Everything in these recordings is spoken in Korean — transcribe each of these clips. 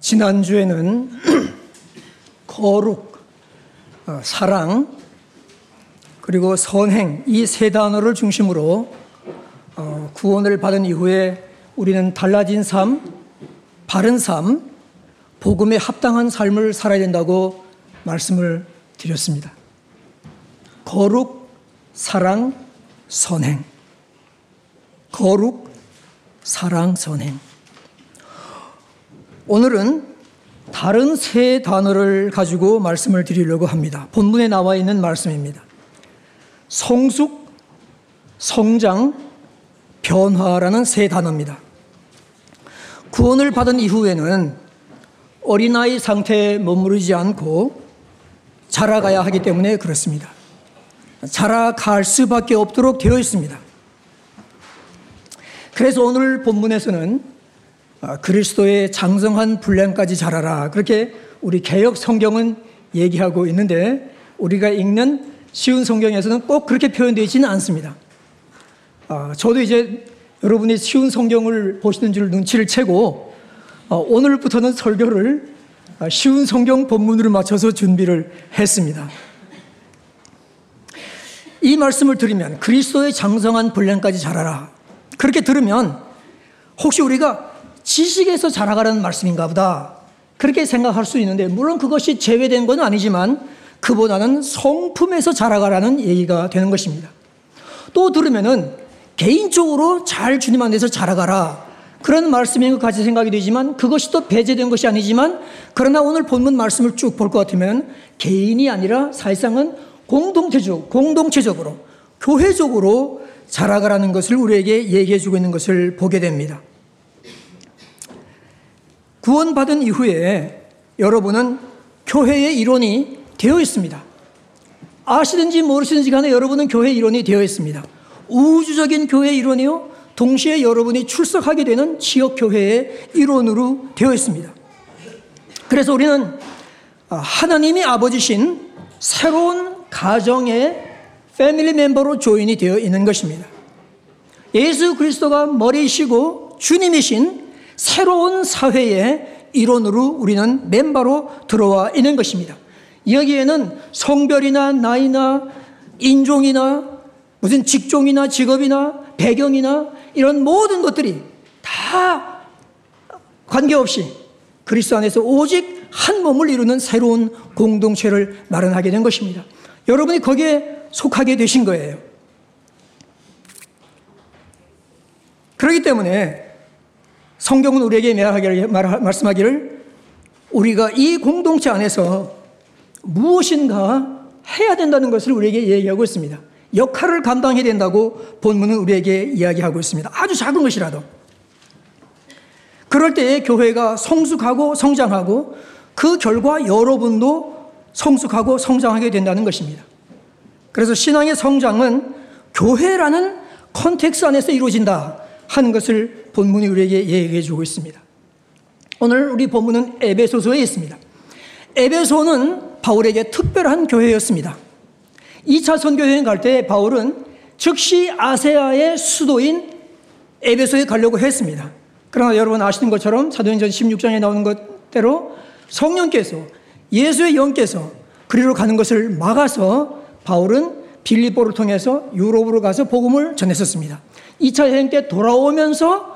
지난주에는 거룩, 어, 사랑, 그리고 선행 이 세 단어를 중심으로 어, 구원을 받은 이후에 우리는 달라진 삶, 바른 삶, 복음에 합당한 삶을 살아야 된다고 말씀을 드렸습니다. 거룩, 사랑, 선행. 거룩, 사랑, 선행. 오늘은 다른 세 단어를 가지고 말씀을 드리려고 합니다. 본문에 나와 있는 말씀입니다. 성숙, 성장, 변화라는 세 단어입니다. 구원을 받은 이후에는 어린아이 상태에 머무르지 않고 자라가야 하기 때문에 그렇습니다. 자라갈 수밖에 없도록 되어 있습니다. 그래서 오늘 본문에서는 아, 그리스도의 장성한 분량까지 자라라. 그렇게 우리 개혁 성경은 얘기하고 있는데 우리가 읽는 쉬운 성경에서는 꼭 그렇게 표현되어 있지는 않습니다. 아, 저도 이제 여러분이 쉬운 성경을 보시는 줄 눈치를 채고 어, 오늘부터는 설교를 아, 쉬운 성경 본문으로 맞춰서 준비를 했습니다. 이 말씀을 들으면 그리스도의 장성한 분량까지 자라라. 그렇게 들으면 혹시 우리가 지식에서 자라가라는 말씀인가 보다. 그렇게 생각할 수 있는데, 물론 그것이 제외된 건 아니지만, 그보다는 성품에서 자라가라는 얘기가 되는 것입니다. 또 들으면은, 개인적으로 잘 주님 안에서 자라가라. 그런 말씀인 것 같이 생각이 되지만, 그것이 또 배제된 것이 아니지만, 그러나 오늘 본문 말씀을 쭉 볼 것 같으면, 개인이 아니라 사실상은 공동체적, 공동체적으로, 교회적으로 자라가라는 것을 우리에게 얘기해 주고 있는 것을 보게 됩니다. 구원받은 이후에 여러분은 교회의 일원이 되어 있습니다. 아시든지 모르시든지 간에 여러분은 교회 일원이 되어 있습니다. 우주적인 교회 일원이요. 동시에 여러분이 출석하게 되는 지역교회의 일원으로 되어 있습니다. 그래서 우리는 하나님이 아버지신 새로운 가정의 패밀리 멤버로 조인이 되어 있는 것입니다. 예수 그리스도가 머리이시고 주님이신 새로운 사회의 일원으로 우리는 멤버로 들어와 있는 것입니다. 여기에는 성별이나 나이나 인종이나 무슨 직종이나 직업이나 배경이나 이런 모든 것들이 다 관계없이 그리스도 안에서 오직 한 몸을 이루는 새로운 공동체를 마련하게 된 것입니다. 여러분이 거기에 속하게 되신 거예요. 그렇기 때문에 성경은 우리에게 말씀하기를 우리가 이 공동체 안에서 무엇인가 해야 된다는 것을 우리에게 얘기하고 있습니다. 역할을 감당해야 된다고 본문은 우리에게 이야기하고 있습니다. 아주 작은 것이라도. 그럴 때 교회가 성숙하고 성장하고 그 결과 여러분도 성숙하고 성장하게 된다는 것입니다. 그래서 신앙의 성장은 교회라는 context 안에서 이루어진다 하는 것을 본문이 우리에게 얘기해 주고 있습니다. 오늘 우리 본문은 에베소서에 있습니다. 에베소는 바울에게 특별한 교회였습니다. 2차 선교여행 갈 때 바울은 즉시 아세아의 수도인 에베소에 가려고 했습니다. 그러나 여러분 아시는 것처럼 사도행전 16장에 나오는 것대로 성령께서 예수의 영께서 그리로 가는 것을 막아서 바울은 빌리보를 통해서 유럽으로 가서 복음을 전했었습니다. 2차 여행 때 돌아오면서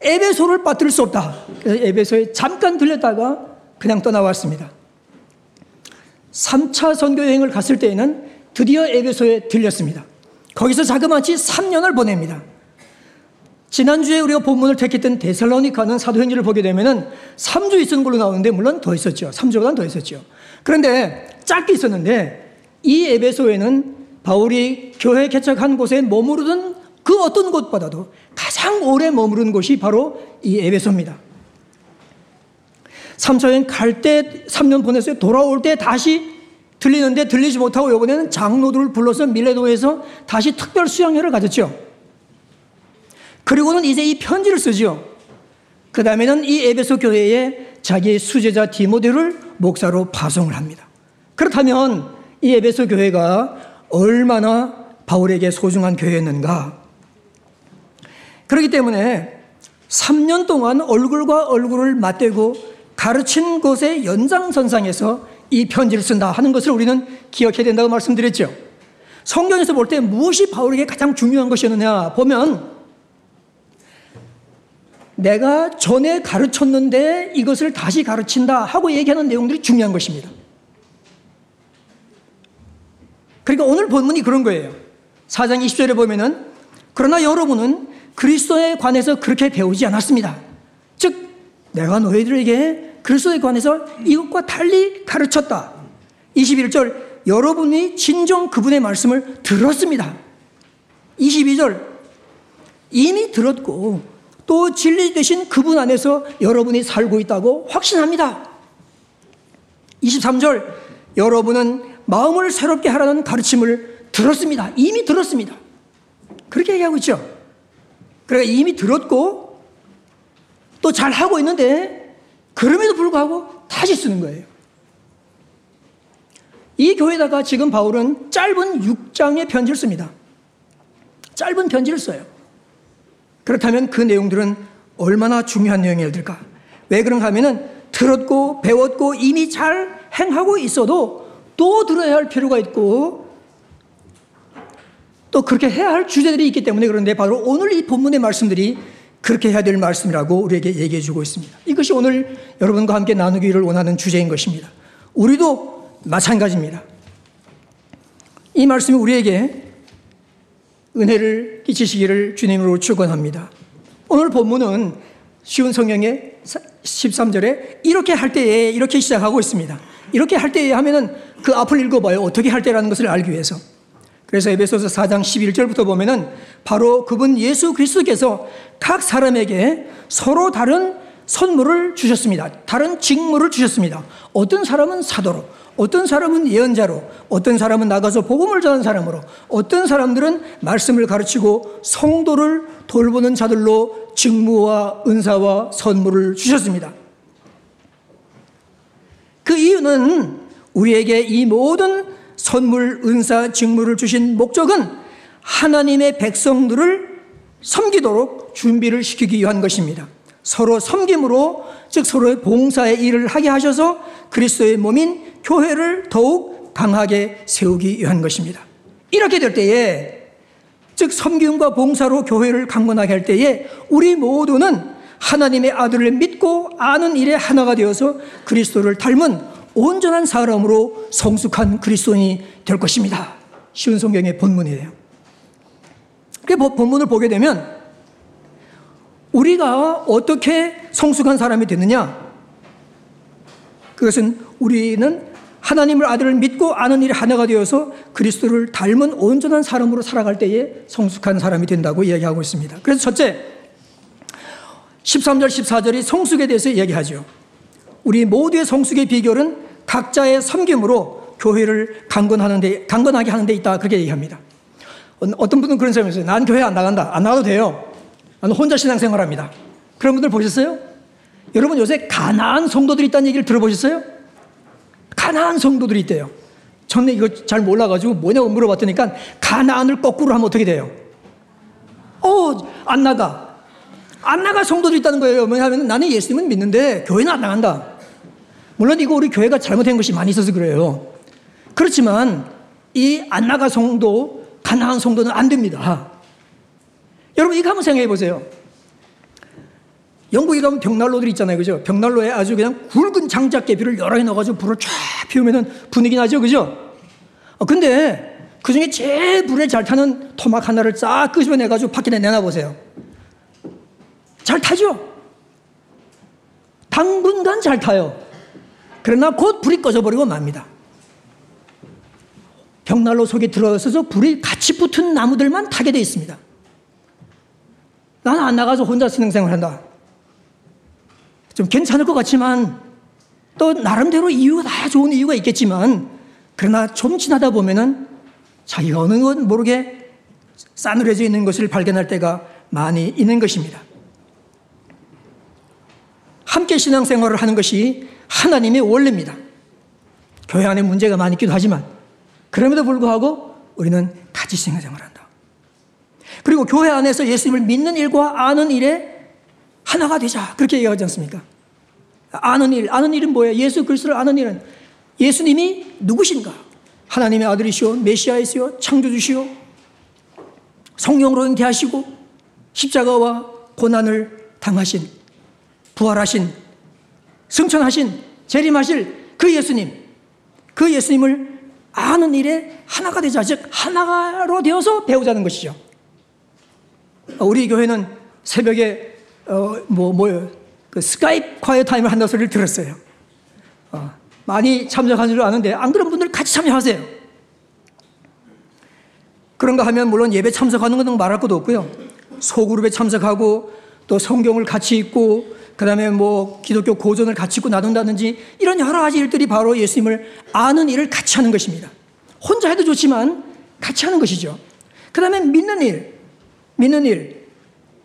에베소를 빠뜨릴 수 없다. 그래서 에베소에 잠깐 들렸다가 그냥 떠나왔습니다. 3차 선교 여행을 갔을 때에는 드디어 에베소에 들렸습니다. 거기서 자그마치 3년을 보냅니다. 지난주에 우리가 본문을 택했던 데살로니카는 사도행전을 보게 되면은 3주 있었는 걸로 나오는데 물론 더 있었죠. 3주보다는 더 있었죠. 그런데 짧게 있었는데 이 에베소에는 바울이 교회 개척한 곳에 머무르던 그 어떤 곳보다도 가장 오래 머무른 곳이 바로 이 에베소입니다. 3차여행 갈 때 3년 보냈어요. 돌아올 때 다시 들리는데 들리지 못하고 이번에는 장로들을 불러서 밀레도에서 다시 특별 수양회를 가졌죠. 그리고는 이제 이 편지를 쓰죠. 그 다음에는 이 에베소 교회에 자기의 수제자 디모데를 목사로 파송을 합니다. 그렇다면 이 에베소 교회가 얼마나 바울에게 소중한 교회였는가? 그렇기 때문에 3년 동안 얼굴과 얼굴을 맞대고 가르친 것의 연장선상에서 이 편지를 쓴다 하는 것을 우리는 기억해야 된다고 말씀드렸죠. 성경에서 볼 때 무엇이 바울에게 가장 중요한 것이었느냐 보면 내가 전에 가르쳤는데 이것을 다시 가르친다 하고 얘기하는 내용들이 중요한 것입니다. 그러니까 오늘 본문이 그런 거예요. 4장 20절에 보면은 그러나 여러분은 그리스도에 관해서 그렇게 배우지 않았습니다. 즉 내가 너희들에게 그리스도에 관해서 이것과 달리 가르쳤다. 21절 여러분이 진정 그분의 말씀을 들었습니다. 22절 이미 들었고 또 진리 되신 그분 안에서 여러분이 살고 있다고 확신합니다. 23절 여러분은 마음을 새롭게 하라는 가르침을 들었습니다. 이미 들었습니다. 그렇게 얘기하고 있죠. 그러니까 이미 들었고 또 잘 하고 있는데 그럼에도 불구하고 다시 쓰는 거예요. 이 교회다가 지금 바울은 짧은 6장의 편지를 씁니다. 짧은 편지를 써요. 그렇다면 그 내용들은 얼마나 중요한 내용이었을까? 왜 그런가 하면은 들었고 배웠고 이미 잘 행하고 있어도 또 들어야 할 필요가 있고 또 그렇게 해야 할 주제들이 있기 때문에 그런데 바로 오늘 이 본문의 말씀들이 그렇게 해야 될 말씀이라고 우리에게 얘기해 주고 있습니다. 이것이 오늘 여러분과 함께 나누기를 원하는 주제인 것입니다. 우리도 마찬가지입니다. 이 말씀이 우리에게 은혜를 끼치시기를 주님으로 축원합니다. 오늘 본문은 쉬운 성경의 13절에 이렇게 할 때에 이렇게 시작하고 있습니다. 이렇게 할 때에 하면은 그 앞을 읽어봐요. 어떻게 할 때라는 것을 알기 위해서. 그래서 에베소서 4장 11절부터 보면은 바로 그분 예수 그리스도께서 각 사람에게 서로 다른 선물을 주셨습니다. 다른 직무를 주셨습니다. 어떤 사람은 사도로, 어떤 사람은 예언자로, 어떤 사람은 나가서 복음을 전하는 사람으로, 어떤 사람들은 말씀을 가르치고 성도를 돌보는 자들로 직무와 은사와 선물을 주셨습니다. 그 이유는 우리에게 이 모든 선물, 은사, 직무를 주신 목적은 하나님의 백성들을 섬기도록 준비를 시키기 위한 것입니다. 서로 섬김으로 즉 서로의 봉사의 일을 하게 하셔서 그리스도의 몸인 교회를 더욱 강하게 세우기 위한 것입니다. 이렇게 될 때에 즉 섬김과 봉사로 교회를 강건하게 할 때에 우리 모두는 하나님의 아들을 믿고 아는 일에 하나가 되어서 그리스도를 닮은 온전한 사람으로 성숙한 그리스도인이 될 것입니다. 쉬운 성경의 본문이에요. 그 본문을 보게 되면 우리가 어떻게 성숙한 사람이 됐느냐? 그것은 우리는 하나님을 아들을 믿고 아는 일이 하나가 되어서 그리스도를 닮은 온전한 사람으로 살아갈 때에 성숙한 사람이 된다고 이야기하고 있습니다. 그래서 첫째, 13절, 14절이 성숙에 대해서 이야기하죠. 우리 모두의 성숙의 비결은 각자의 섬김으로 교회를 강건하는 데, 강건하게 하는 데 있다. 그렇게 얘기합니다. 어떤 분은 그런 사람이 있어요. 난 교회 안 나간다. 안 나가도 돼요. 나는 혼자 신앙생활 합니다. 그런 분들 보셨어요? 여러분 요새 가난한 성도들이 있다는 얘기를 들어보셨어요? 가난한 성도들이 있대요. 저는 이거 잘 몰라가지고 뭐냐고 물어봤더니 가난을 거꾸로 하면 어떻게 돼요? 어, 안 나가. 안 나갈 성도도 있다는 거예요. 왜냐하면 나는 예수님은 믿는데 교회는 안 나간다. 물론 이거 우리 교회가 잘못한 것이 많이 있어서 그래요. 그렇지만 이 안 나갈 성도, 가난한 성도는 안 됩니다. 여러분 이거 한번 생각해 보세요. 영국에 가면 벽난로들 있잖아요. 그죠? 벽난로에 아주 그냥 굵은 장작개비를 여러 개 넣어가지고 불을 쫙 피우면 분위기 나죠. 그죠? 어, 근데 그 중에 제일 불에 잘 타는 토막 하나를 싹 끄집어내가지고 밖에 내놔보세요. 잘 타죠? 당분간 잘 타요. 그러나 곧 불이 꺼져버리고 맙니다. 벽난로 속에 들어서서 불이 같이 붙은 나무들만 타게 되어 있습니다. 나는 안 나가서 혼자 신앙생활 한다. 좀 괜찮을 것 같지만 또 나름대로 이유가 다 좋은 이유가 있겠지만 그러나 좀 지나다 보면은 자기가 어느 것 모르게 싸늘해져 있는 것을 발견할 때가 많이 있는 것입니다. 함께 신앙생활을 하는 것이 하나님의 원리입니다. 교회 안에 문제가 많이 있기도 하지만 그럼에도 불구하고 우리는 같이 신앙생활을 한다. 그리고 교회 안에서 예수님을 믿는 일과 아는 일에 하나가 되자. 그렇게 얘기하지 않습니까? 아는 일, 아는 일은 뭐예요? 예수 그리스도를 아는 일은 예수님이 누구신가? 하나님의 아들이시오, 메시아이시오, 창조주시오, 성령으로 잉태하시고 십자가와 고난을 당하신, 부활하신, 승천하신, 재림하실 그 예수님, 그 예수님을 아는 일에 하나가 되자, 즉 하나로 되어서 배우자는 것이죠. 우리 교회는 새벽에 어, 뭐그 Skype quiet time을 한다는 소리를 들었어요. 어, 많이 참석하는 줄 아는데 안 그런 분들 같이 참여하세요. 그런가 하면 물론 예배 참석하는 것은 말할 것도 없고요. 소그룹에 참석하고 또 성경을 같이 읽고 그 다음에 뭐 기독교 고전을 같이 읽고 나눈다든지 이런 여러 가지 일들이 바로 예수님을 아는 일을 같이 하는 것입니다. 혼자 해도 좋지만 같이 하는 것이죠. 그 다음에 믿는 일, 믿는 일,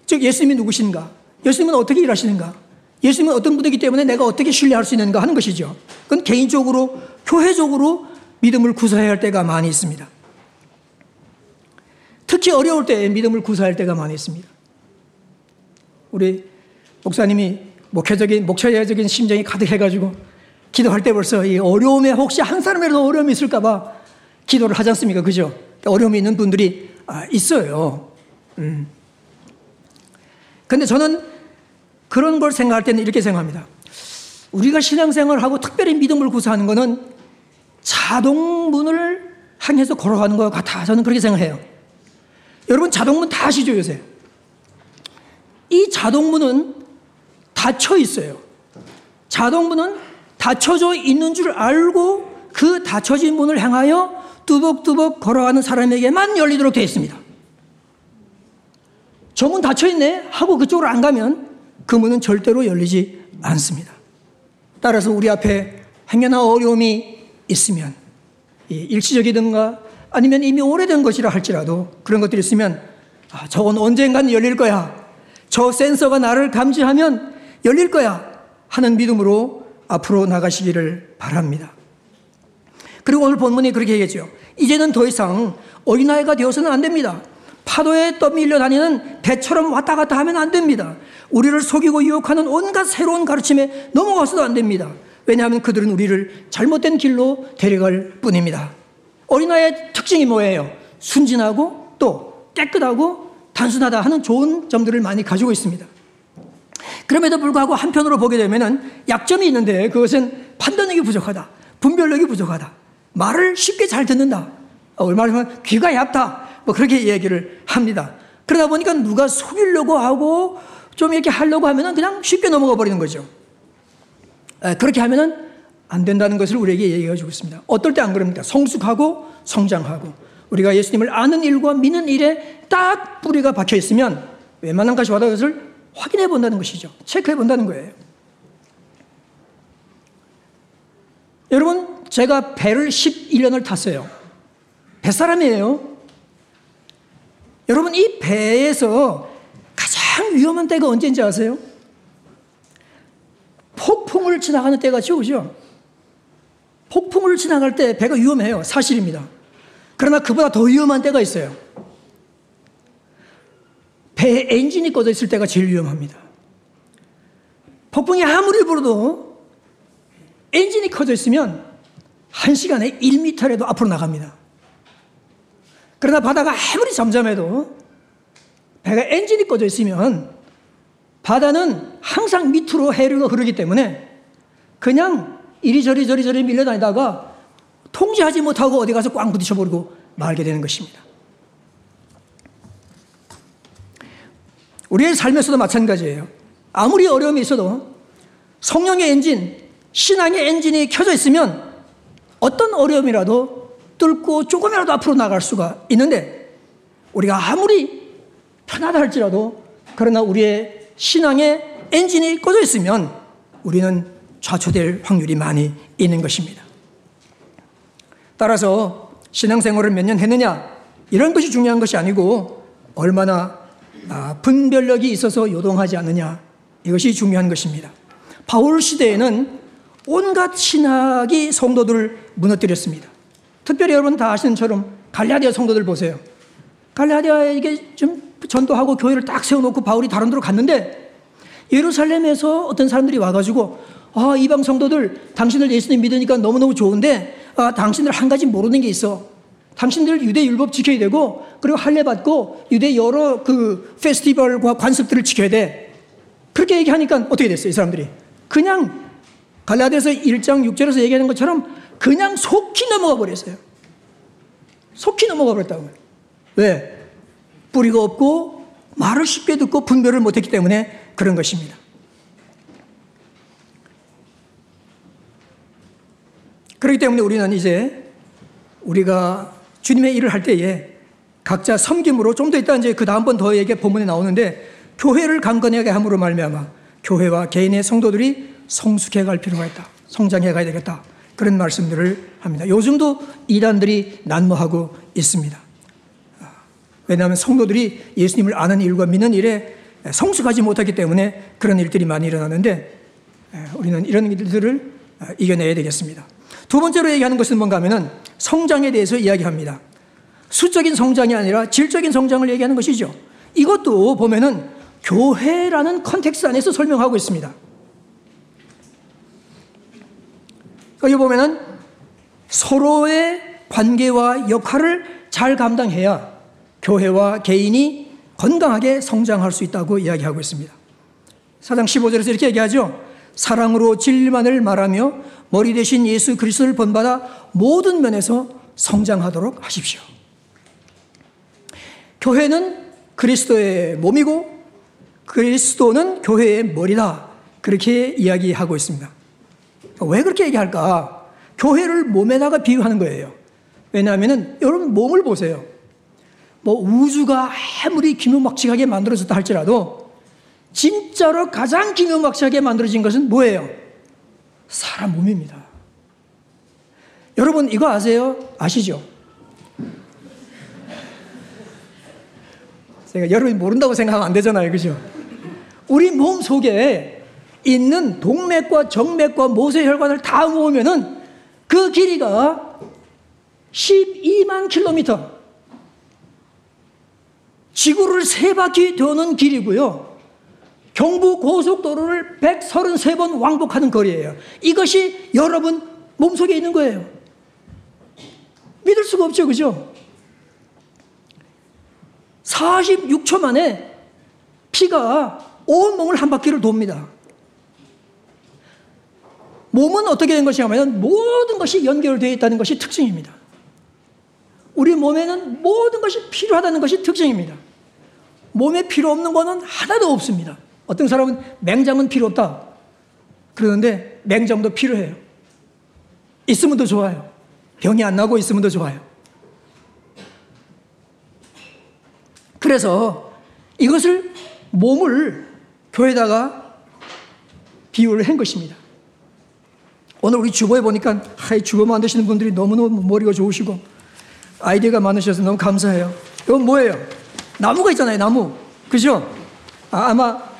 즉 예수님이 누구신가, 예수님은 어떻게 일하시는가, 예수님은 어떤 분이기 때문에 내가 어떻게 신뢰할 수 있는가 하는 것이죠. 그건 개인적으로, 교회적으로 믿음을 구사해야 할 때가 많이 있습니다. 특히 어려울 때 믿음을 구사할 때가 많이 있습니다. 우리 목사님이 목회적인, 목회적인 심정이 가득해가지고 기도할 때 벌써 이 어려움에 혹시 한 사람이라도 어려움이 있을까봐 기도를 하지 않습니까? 그죠? 어려움이 있는 분들이 아, 있어요. 음. 근데 저는 그런 걸 생각할 때는 이렇게 생각합니다. 우리가 신앙생활을 하고 특별히 믿음을 구사하는 것은 자동문을 향해서 걸어가는 것 같아. 저는 그렇게 생각해요. 여러분 자동문 다 아시죠, 요새? 이 자동문은 닫혀 있어요. 자동문은 닫혀져 있는 줄 알고 그 닫혀진 문을 향하여 뚜벅뚜벅 걸어가는 사람에게만 열리도록 되어 있습니다. 저 문 닫혀 있네 하고 그쪽으로 안 가면 그 문은 절대로 열리지 않습니다. 따라서 우리 앞에 행여나 어려움이 있으면 일시적이든가 아니면 이미 오래된 것이라 할지라도 그런 것들이 있으면 아, 저건 언젠간 열릴 거야. 저 센서가 나를 감지하면 열릴 거야. 하는 믿음으로 앞으로 나가시기를 바랍니다. 그리고 오늘 본문이 그렇게 얘기했죠. 이제는 더 이상 어린아이가 되어서는 안 됩니다. 파도에 떠밀려 다니는 배처럼 왔다 갔다 하면 안 됩니다. 우리를 속이고 유혹하는 온갖 새로운 가르침에 넘어가서도 안 됩니다. 왜냐하면 그들은 우리를 잘못된 길로 데려갈 뿐입니다. 어린아이의 특징이 뭐예요? 순진하고 또 깨끗하고 단순하다 하는 좋은 점들을 많이 가지고 있습니다. 그럼에도 불구하고 한편으로 보게 되면 약점이 있는데 그것은 판단력이 부족하다. 분별력이 부족하다. 말을 쉽게 잘 듣는다. 얼마나 면 귀가 얇다. 뭐 그렇게 얘기를 합니다. 그러다 보니까 누가 속이려고 하고 좀 이렇게 하려고 하면은 그냥 쉽게 넘어가 버리는 거죠. 그렇게 하면은 안 된다는 것을 우리에게 얘기해 주고 있습니다. 어떨 때 안 그럽니까? 성숙하고 성장하고 우리가 예수님을 아는 일과 믿는 일에 딱 뿌리가 박혀 있으면 웬만한 것이 와도 그것을 확인해 본다는 것이죠. 체크해 본다는 거예요. 여러분, 제가 배를 11년을 탔어요. 뱃사람이에요. 여러분, 이 배에서 가장 위험한 때가 언제인지 아세요? 폭풍을 지나가는 때가 죠 폭풍을 지나갈 때 배가 위험해요. 사실입니다. 그러나 그보다 더 위험한 때가 있어요. 배 엔진이 꺼져 있을 때가 제일 위험합니다. 폭풍이 아무리 불어도 엔진이 꺼져 있으면 한 시간에 1미터라도 앞으로 나갑니다. 그러나 바다가 아무리 잠잠해도 배가 엔진이 꺼져 있으면 바다는 항상 밑으로 해류가 흐르기 때문에 그냥 이리저리 저리저리 밀려다니다가 통제하지 못하고 어디 가서 꽝 부딪혀버리고 말게 되는 것입니다. 우리의 삶에서도 마찬가지예요. 아무리 어려움이 있어도 성령의 엔진, 신앙의 엔진이 켜져 있으면 어떤 어려움이라도 뚫고 조금이라도 앞으로 나갈 수가 있는데 우리가 아무리 편하다 할지라도 그러나 우리의 신앙의 엔진이 꺼져 있으면 우리는 좌초될 확률이 많이 있는 것입니다. 따라서 신앙생활을 몇 년 했느냐 이런 것이 중요한 것이 아니고 얼마나 아, 분별력이 있어서 요동하지 않느냐 이것이 중요한 것입니다. 바울 시대에는 온갖 신학이 성도들을 무너뜨렸습니다. 특별히 여러분 다 아시는 처럼 갈라디아 성도들 보세요. 갈라디아에 이게 좀 전도하고 교회를 딱 세워놓고 바울이 다른 데로 갔는데 예루살렘에서 어떤 사람들이 와가지고 아, 이방 성도들 당신들 예수님 믿으니까 너무너무 좋은데 아, 당신들 한 가지 모르는 게 있어. 당신들 유대 율법 지켜야 되고 그리고 할례 받고 유대 여러 그 페스티벌과 관습들을 지켜야 돼. 그렇게 얘기하니까 어떻게 됐어요, 이 사람들이? 그냥 갈라디아서 1장 6절에서 얘기하는 것처럼 그냥 속히 넘어가 버렸어요. 속히 넘어가 버렸다고요. 왜? 뿌리가 없고 말을 쉽게 듣고 분별을 못했기 때문에 그런 것입니다. 그렇기 때문에 우리는 이제 우리가 주님의 일을 할 때에 각자 섬김으로 좀더 있다 이제 그 다음번 더 얘기 본문에 나오는데 교회를 강건하게 함으로 말미암아 교회와 개인의 성도들이 성숙해 갈 필요가 있다. 성장해 가야 되겠다. 그런 말씀들을 합니다. 요즘도 이단들이 난무하고 있습니다. 왜냐하면 성도들이 예수님을 아는 일과 믿는 일에 성숙하지 못하기 때문에 그런 일들이 많이 일어나는데 우리는 이런 일들을 이겨내야 되겠습니다. 두 번째로 얘기하는 것은 뭔가 하면은 성장에 대해서 이야기합니다. 수적인 성장이 아니라 질적인 성장을 얘기하는 것이죠. 이것도 보면은 교회라는 context 안에서 설명하고 있습니다. 여기 보면은 서로의 관계와 역할을 잘 감당해야 교회와 개인이 건강하게 성장할 수 있다고 이야기하고 있습니다. 사장 15절에서 이렇게 얘기하죠. 사랑으로 진리만을 말하며 머리 대신 예수 그리스도를 본받아 모든 면에서 성장하도록 하십시오. 교회는 그리스도의 몸이고 그리스도는 교회의 머리다. 그렇게 이야기하고 있습니다. 왜 그렇게 얘기할까? 교회를 몸에다가 비유하는 거예요. 왜냐하면 여러분 몸을 보세요. 뭐 우주가 아무리 기묘막측하게 만들어졌다 할지라도 진짜로 가장 기묘막측하게 만들어진 것은 뭐예요? 사람 몸입니다. 여러분 이거 아세요? 아시죠? 제가 여러분이 모른다고 생각하면 안 되잖아요. 그죠? 우리 몸 속에 있는 동맥과 정맥과 모세 혈관을 다 모으면은 그 길이가 12만 킬로미터. 지구를 세 바퀴 도는 길이고요. 경부 고속도로를 133번 왕복하는 거리예요. 이것이 여러분 몸속에 있는 거예요. 믿을 수가 없죠. 그죠? 46초 만에 피가 온 몸을 한 바퀴를 돕니다. 몸은 어떻게 된 것이냐면 모든 것이 연결되어 있다는 것이 특징입니다. 우리 몸에는 모든 것이 필요하다는 것이 특징입니다. 몸에 필요 없는 것은 하나도 없습니다. 어떤 사람은 맹장은 필요 없다. 그러는데 맹장도 필요해요. 있으면 더 좋아요. 병이 안 나고 있으면 더 좋아요. 그래서 이것을 몸을 교회다가 비유를 한 것입니다. 오늘 우리 주보에 보니까 하이 주보 만드시는 분들이 너무너무 머리가 좋으시고 아이디어가 많으셔서 너무 감사해요. 이건 뭐예요? 나무가 있잖아요, 나무. 그죠? 아, 마 아,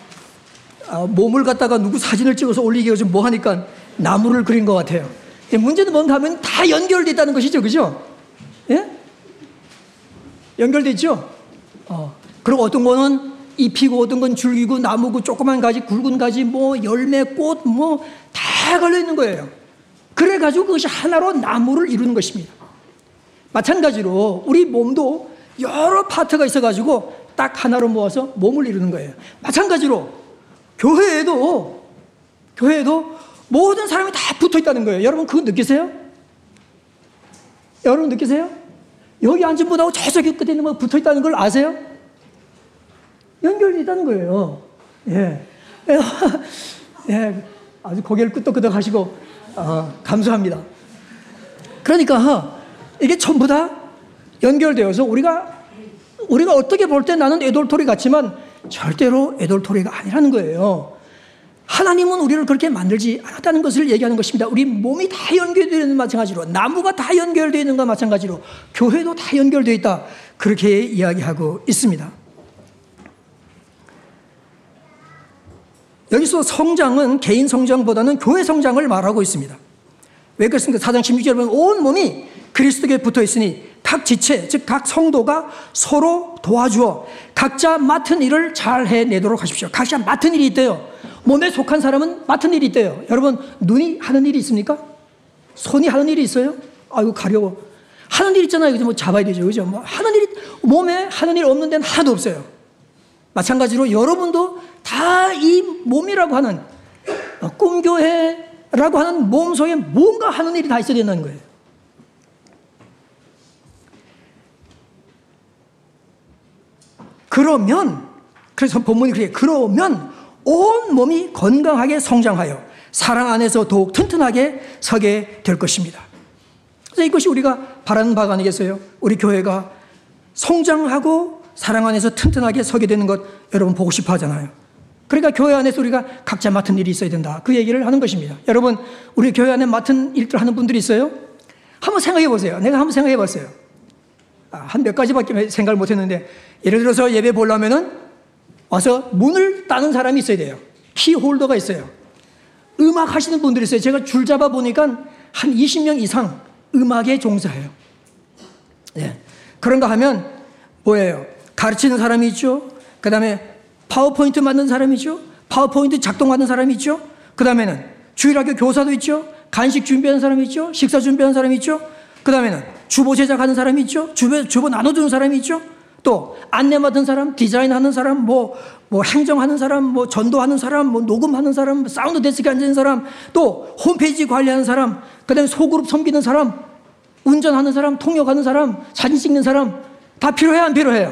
몸을 갖다가 누구 사진을 찍어서 올리기 요즘 뭐 하니까 나무를 그린 것 같아요. 문제는 뭔가 하면 다 연결되어 있다는 것이죠. 그죠? 예? 연결되어 있죠? 어. 그리고 어떤 거는 잎이고 어떤 건 줄기고 나무고 조그만 가지, 굵은 가지, 뭐 열매, 꽃, 뭐 다 걸려 있는 거예요. 그래가지고 그것이 하나로 나무를 이루는 것입니다. 마찬가지로 우리 몸도 여러 파트가 있어가지고 딱 하나로 모아서 몸을 이루는 거예요. 마찬가지로 교회에도 교회에도 모든 사람이 다 붙어 있다는 거예요. 여러분 그거 느끼세요? 여러분 느끼세요? 여기 앉은 분하고 저쪽에 끝에 있는 분 붙어 있다는 걸 아세요? 연결이 있다는 거예요. 예. 예. 아주 고개를 끄덕끄덕 하시고, 어, 감사합니다. 그러니까 이게 전부 다 연결되어서 우리가, 우리가 어떻게 볼 때 나는 애돌토리 같지만 절대로 애돌토리가 아니라는 거예요. 하나님은 우리를 그렇게 만들지 않았다는 것을 얘기하는 것입니다. 우리 몸이 다 연결되어 있는 마찬가지로 나무가 다 연결되어 있는 것과 마찬가지로 교회도 다 연결되어 있다. 그렇게 이야기하고 있습니다. 여기서 성장은 개인 성장보다는 교회 성장을 말하고 있습니다. 왜 그렇습니까? 사장 16절에 보면 온 몸이 그리스도께 붙어 있으니 각 지체, 즉 각 성도가 서로 도와주어 각자 맡은 일을 잘 해내도록 하십시오. 각자 맡은 일이 있대요. 몸에 속한 사람은 맡은 일이 있대요. 여러분, 눈이 하는 일이 있습니까? 손이 하는 일이 있어요? 아이고, 가려워. 하는 일 있잖아요. 그죠? 뭐 잡아야 되죠. 그죠? 뭐 하는 일이, 몸에 하는 일 없는 데는 하나도 없어요. 마찬가지로 여러분도 다 이 몸이라고 하는 어, 꿈교회라고 하는 몸 속에 뭔가 하는 일이 다 있어야 된다는 거예요. 그러면 그래서 본문이 그래 그러면 온 몸이 건강하게 성장하여 사랑 안에서 더욱 튼튼하게 서게 될 것입니다. 그래서 이것이 우리가 바라는 바가 아니겠어요? 우리 교회가 성장하고 사랑 안에서 튼튼하게 서게 되는 것 여러분 보고 싶어 하잖아요. 그러니까 교회 안에서 우리가 각자 맡은 일이 있어야 된다. 그 얘기를 하는 것입니다. 여러분, 우리 교회 안에 맡은 일들 하는 분들이 있어요? 한번 생각해 보세요. 내가 한번 생각해 봤어요. 아, 한몇 가지밖에 생각을 못 했는데, 예를 들어서 예배 보려면은 와서 문을 따는 사람이 있어야 돼요. 키 홀더가 있어요. 음악 하시는 분들이 있어요. 제가 줄 잡아 보니까 한 20명 이상 음악에 종사해요. 네. 그런가 하면 뭐예요? 가르치는 사람이 있죠. 그 다음에 파워포인트 만든 사람이 있죠. 파워포인트 작동하는 사람이 있죠. 그 다음에는 주일학교 교사도 있죠. 간식 준비하는 사람이 있죠. 식사 준비하는 사람이 있죠. 그 다음에는 주보 제작하는 사람이 있죠. 주보, 주보 나눠주는 사람이 있죠. 또 안내 맡은 사람, 디자인하는 사람, 뭐, 뭐 행정하는 사람, 뭐 전도하는 사람, 뭐 녹음하는 사람, 뭐 사운드 데스크에 앉는 사람, 또 홈페이지 관리하는 사람, 그 다음에 소그룹 섬기는 사람, 운전하는 사람, 통역하는 사람, 사진 찍는 사람, 다 필요해, 안 필요해요?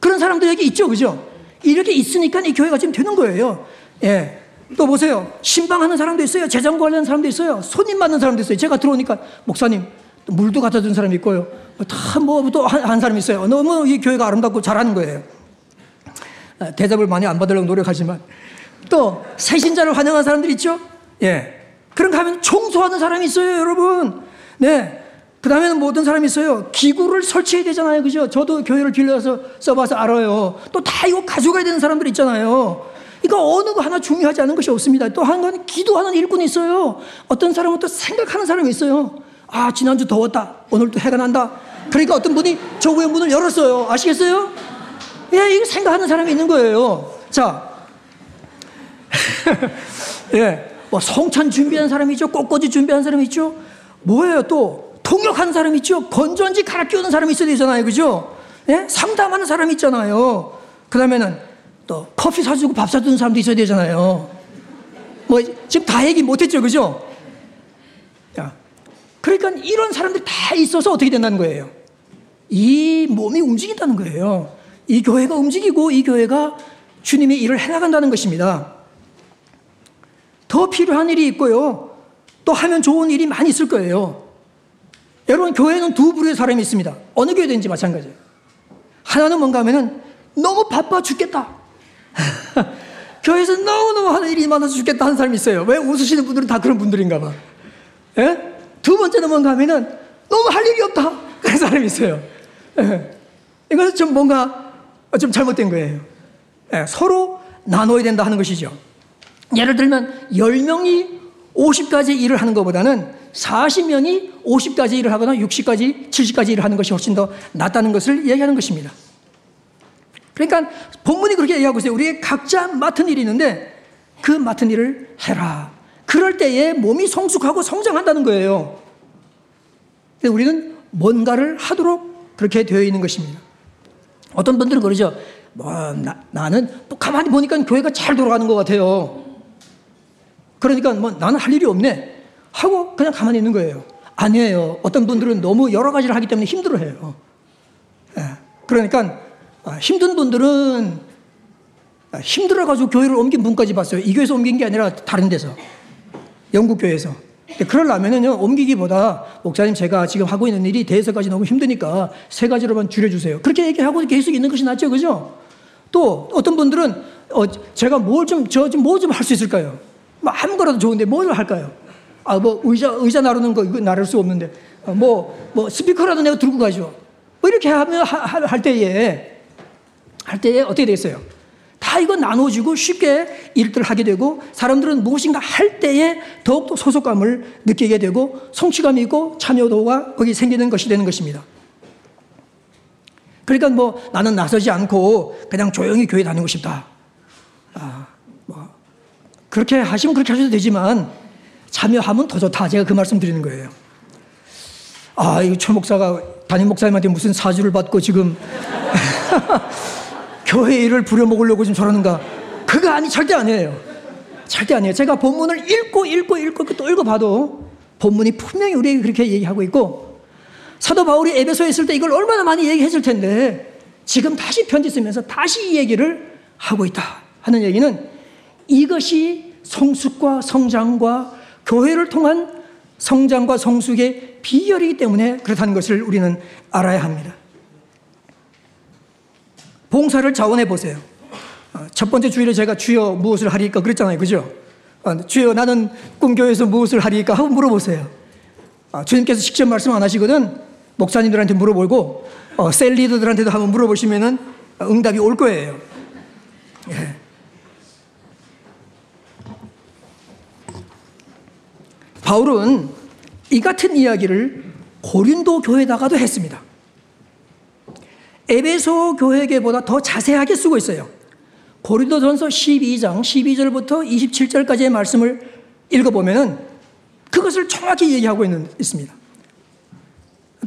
그런 사람들 여기 있죠, 그죠? 이렇게 있으니까 이 교회가 지금 되는 거예요. 예. 또 보세요. 신방하는 사람도 있어요. 재정 관리하는 사람도 있어요. 손님 받는 사람도 있어요. 제가 들어오니까 목사님 물도 갖다 준 사람이 있고요. 다뭐또한 한 사람이 있어요. 너무 이 교회가 아름답고 잘하는 거예요. 아, 대접을 많이 안 받으려고 노력하지만 또 새신자를 환영하는 사람들 있죠. 예. 그런가 하면 청소하는 사람이 있어요, 여러분. 네. 그 다음에는 뭐 어떤 사람이 있어요. 기구를 설치해야 되잖아요. 그죠? 저도 교회를 빌려서 써봐서 알아요. 또 다 이거 가져가야 되는 사람들 있잖아요. 그러니까 어느 거 하나 중요하지 않은 것이 없습니다. 또한 가지 기도하는 일꾼이 있어요. 어떤 사람은 또 생각하는 사람이 있어요. 아, 지난주 더웠다. 오늘 또 해가 난다. 그러니까 어떤 분이 저 위에 문을 열었어요. 아시겠어요? 예, 이거 생각하는 사람이 있는 거예요. 자. 예. 뭐 성찬 준비한 사람이 있죠. 꽃꽂이 준비한 사람이 있죠. 뭐예요 또? 통역하는 사람 있죠? 건전지 갈아 끼우는 사람이 있어야 되잖아요. 그죠? 예? 상담하는 사람 있잖아요. 그 다음에는 또 커피 사주고 밥 사주는 사람도 있어야 되잖아요. 뭐, 지금 다 얘기 못했죠. 그죠? 자, 그러니까 이런 사람들이 다 있어서 어떻게 된다는 거예요? 이 몸이 움직인다는 거예요. 이 교회가 움직이고 이 교회가 주님의 일을 해나간다는 것입니다. 더 필요한 일이 있고요. 또 하면 좋은 일이 많이 있을 거예요. 여러분, 교회는 두 부류의 사람이 있습니다. 어느 교회든지 마찬가지예요. 하나는 뭔가 하면은 너무 바빠 죽겠다. 교회에서 너무너무 하는 일이 많아서 죽겠다 하는 사람이 있어요. 왜 웃으시는 분들은 다 그런 분들인가 봐. 예? 두 번째는 뭔가 하면은 너무 할 일이 없다. 그런 사람이 있어요. 예. 이것은 좀 뭔가 좀 잘못된 거예요. 예. 서로 나눠야 된다 하는 것이죠. 예를 들면 10명이 50가지 일을 하는 것보다는 40명이 50가지 일을 하거나 60가지, 70가지 일을 하는 것이 훨씬 더 낫다는 것을 얘기하는 것입니다. 그러니까 본문이 그렇게 얘기하고 있어요. 우리 각자 맡은 일이 있는데 그 맡은 일을 해라. 그럴 때에 몸이 성숙하고 성장한다는 거예요. 근데 우리는 뭔가를 하도록 그렇게 되어 있는 것입니다. 어떤 분들은 그러죠. 뭐, 나, 또 가만히 보니까 교회가 잘 돌아가는 것 같아요. 그러니까 뭐 나는 할 일이 없네. 하고 그냥 가만히 있는 거예요. 아니에요. 어떤 분들은 너무 여러 가지를 하기 때문에 힘들어해요. 예. 그러니까 아, 힘든 분들은 아, 힘들어가지고 교회를 옮긴 분까지 봤어요. 이 교회에서 옮긴 게 아니라 다른 데서. 영국 교회에서. 그러려면은요, 옮기기보다, 목사님 제가 지금 하고 있는 일이 대해서까지 너무 힘드니까 세 가지로만 줄여주세요. 그렇게 얘기하고 계속 있는 것이 낫죠. 그죠? 또 어떤 분들은, 어, 제가 뭘 좀, 저 좀 뭐 좀 할 수 있을까요? 뭐 아무거라도 좋은데 뭘 할까요? 아, 뭐, 의자, 의자 나르는 거, 이거 나를 수 없는데. 어, 뭐, 뭐, 스피커라도 내가 들고 가죠. 뭐, 이렇게 하면, 하, 할 때에, 할 때에 어떻게 되겠어요? 다 이거 나눠주고 쉽게 일들을 하게 되고, 사람들은 무엇인가 할 때에 더욱더 소속감을 느끼게 되고, 성취감이 있고, 참여도가 거기 생기는 것이 되는 것입니다. 그러니까 뭐, 나는 나서지 않고, 그냥 조용히 교회 다니고 싶다. 아, 뭐, 그렇게 하시면 그렇게 하셔도 되지만 참여하면 더 좋다. 제가 그 말씀 드리는 거예요. 아, 이최 목사가 담임 목사님한테 무슨 사주를 받고 지금 교회 일을 부려먹으려고 지금 저러는가. 그거 아니, 절대 아니에요. 절대 아니에요. 제가 본문을 읽고 읽고 읽고 또 읽어봐도 본문이 분명히 우리에게 그렇게 얘기하고 있고 사도 바울이 에베소에 있을 때 이걸 얼마나 많이 얘기했을 텐데 지금 다시 편지 쓰면서 다시 이 얘기를 하고 있다 하는 얘기는 이것이 성숙과 성장과 교회를 통한 성장과 성숙의 비결이기 때문에 그렇다는 것을 우리는 알아야 합니다. 봉사를 자원해 보세요. 어, 첫 번째 주일에 제가 주여 무엇을 하리까 그랬잖아요. 그죠? 어, 주여 나는 꿈교회에서 무엇을 하리까 하고 물어보세요. 아, 주님께서 직접 말씀 안 하시거든 목사님들한테 물어보고 어, 셀 리더들한테도 한번 물어보시면은 응답이 올 거예요. 예. 바울은 이 같은 이야기를 고린도 교회다가도 했습니다. 에베소 교회계보다 더 자세하게 쓰고 있어요. 고린도전서 12장 12절부터 27절까지의 말씀을 읽어보면은 그것을 정확히 얘기하고 있는, 있습니다.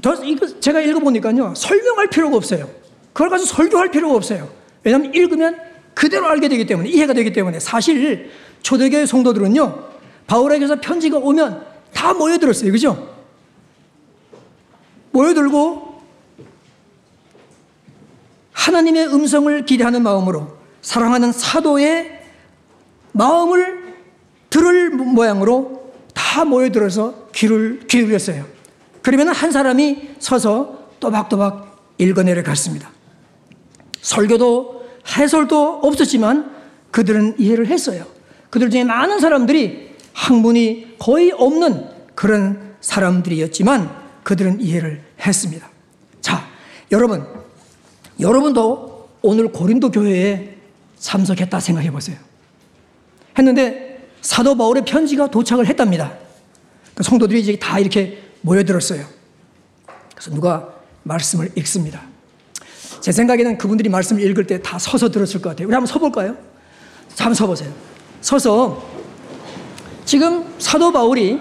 더, 이거 제가 읽어보니까요, 설명할 필요가 없어요. 그걸 가서 설교할 필요가 없어요. 왜냐하면 읽으면 그대로 알게 되기 때문에, 이해가 되기 때문에. 사실, 초대교회 성도들은요, 바울에게서 편지가 오면 다 모여들었어요. 그죠? 모여들고 하나님의 음성을 기대하는 마음으로 사랑하는 사도의 마음을 들을 모양으로 다 모여들어서 귀를 기울였어요. 그러면 한 사람이 서서 또박또박 읽어내려 갔습니다. 설교도 해설도 없었지만 그들은 이해를 했어요. 그들 중에 많은 사람들이 학문이 거의 없는 그런 사람들이었지만 그들은 이해를 했습니다. 자, 여러분, 여러분도 오늘 고린도 교회에 참석했다 생각해 보세요. 했는데 사도 바울의 편지가 도착을 했답니다. 그 성도들이 이제 다 이렇게 모여들었어요. 그래서 누가 말씀을 읽습니다. 제 생각에는 그분들이 말씀을 읽을 때 다 서서 들었을 것 같아요. 우리 한번 서볼까요? 한번 서보세요. 서서 지금 사도 바울이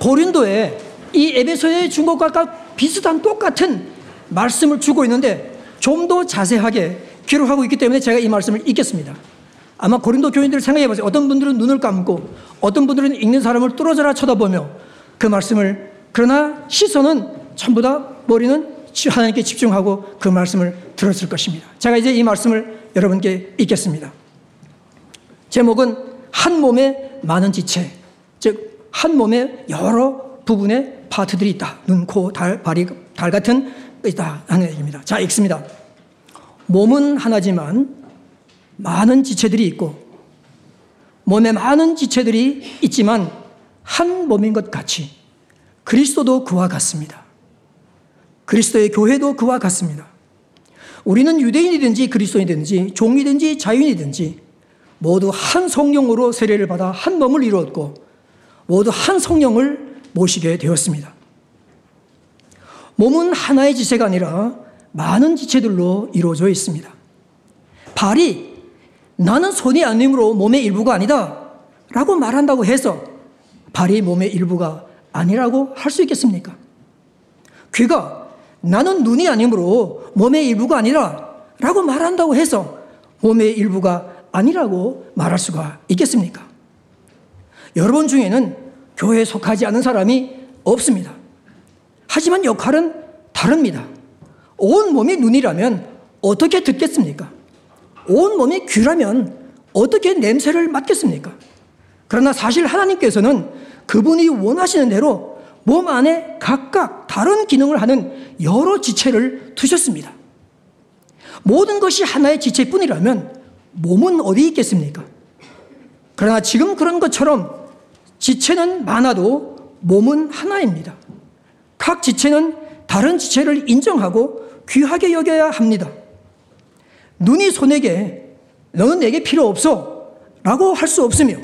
고린도에 이 에베소의 준 것과 비슷한 똑같은 말씀을 주고 있는데 좀 더 자세하게 기록하고 있기 때문에 제가 이 말씀을 읽겠습니다. 아마 고린도 교인들 생각해 보세요. 어떤 분들은 눈을 감고 어떤 분들은 읽는 사람을 뚫어져라 쳐다보며 그 말씀을 그러나 시선은 전부 다 머리는 하나님께 집중하고 그 말씀을 들었을 것입니다. 제가 이제 이 말씀을 여러분께 읽겠습니다. 제목은 한 몸에 많은 지체, 즉 한 몸에 여러 부분의 파트들이 있다. 눈, 코, 달, 발이, 달 같은 있다 하는 얘기입니다. 자, 읽습니다. 몸은 하나지만 많은 지체들이 있고 몸에 많은 지체들이 있지만 한 몸인 것 같이 그리스도도 그와 같습니다. 그리스도의 교회도 그와 같습니다. 우리는 유대인이든지 그리스도인이든지 종이든지 자유인이든지 모두 한 성령으로 세례를 받아 한 몸을 이루었고 모두 한 성령을 모시게 되었습니다. 몸은 하나의 지체가 아니라 많은 지체들로 이루어져 있습니다. 발이 나는 손이 아니므로 몸의 일부가 아니다 라고 말한다고 해서 발이 몸의 일부가 아니라고 할 수 있겠습니까? 귀가 나는 눈이 아니므로 몸의 일부가 아니라 라고 말한다고 해서 몸의 일부가 아니라고 말할 수가 있겠습니까? 여러분 중에는 교회에 속하지 않은 사람이 없습니다. 하지만 역할은 다릅니다. 온 몸이 눈이라면 어떻게 듣겠습니까? 온 몸이 귀라면 어떻게 냄새를 맡겠습니까? 그러나 사실 하나님께서는 그분이 원하시는 대로 몸 안에 각각 다른 기능을 하는 여러 지체를 두셨습니다. 모든 것이 하나의 지체뿐이라면 몸은 어디 있겠습니까? 그러나 지금 그런 것처럼 지체는 많아도 몸은 하나입니다. 각 지체는 다른 지체를 인정하고 귀하게 여겨야 합니다. 눈이 손에게 너는 내게 필요 없어 라고 할 수 없으며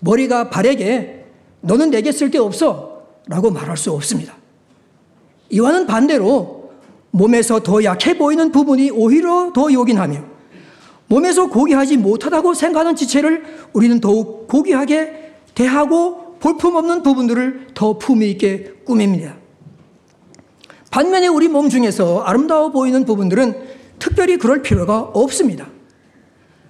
머리가 발에게 너는 내게 쓸데 없어 라고 말할 수 없습니다. 이와는 반대로 몸에서 더 약해 보이는 부분이 오히려 더 요긴하며 몸에서 고귀하지 못하다고 생각하는 지체를 우리는 더욱 고귀하게 대하고 볼품없는 부분들을 더 품위 있게 꾸밉니다. 반면에 우리 몸 중에서 아름다워 보이는 부분들은 특별히 그럴 필요가 없습니다.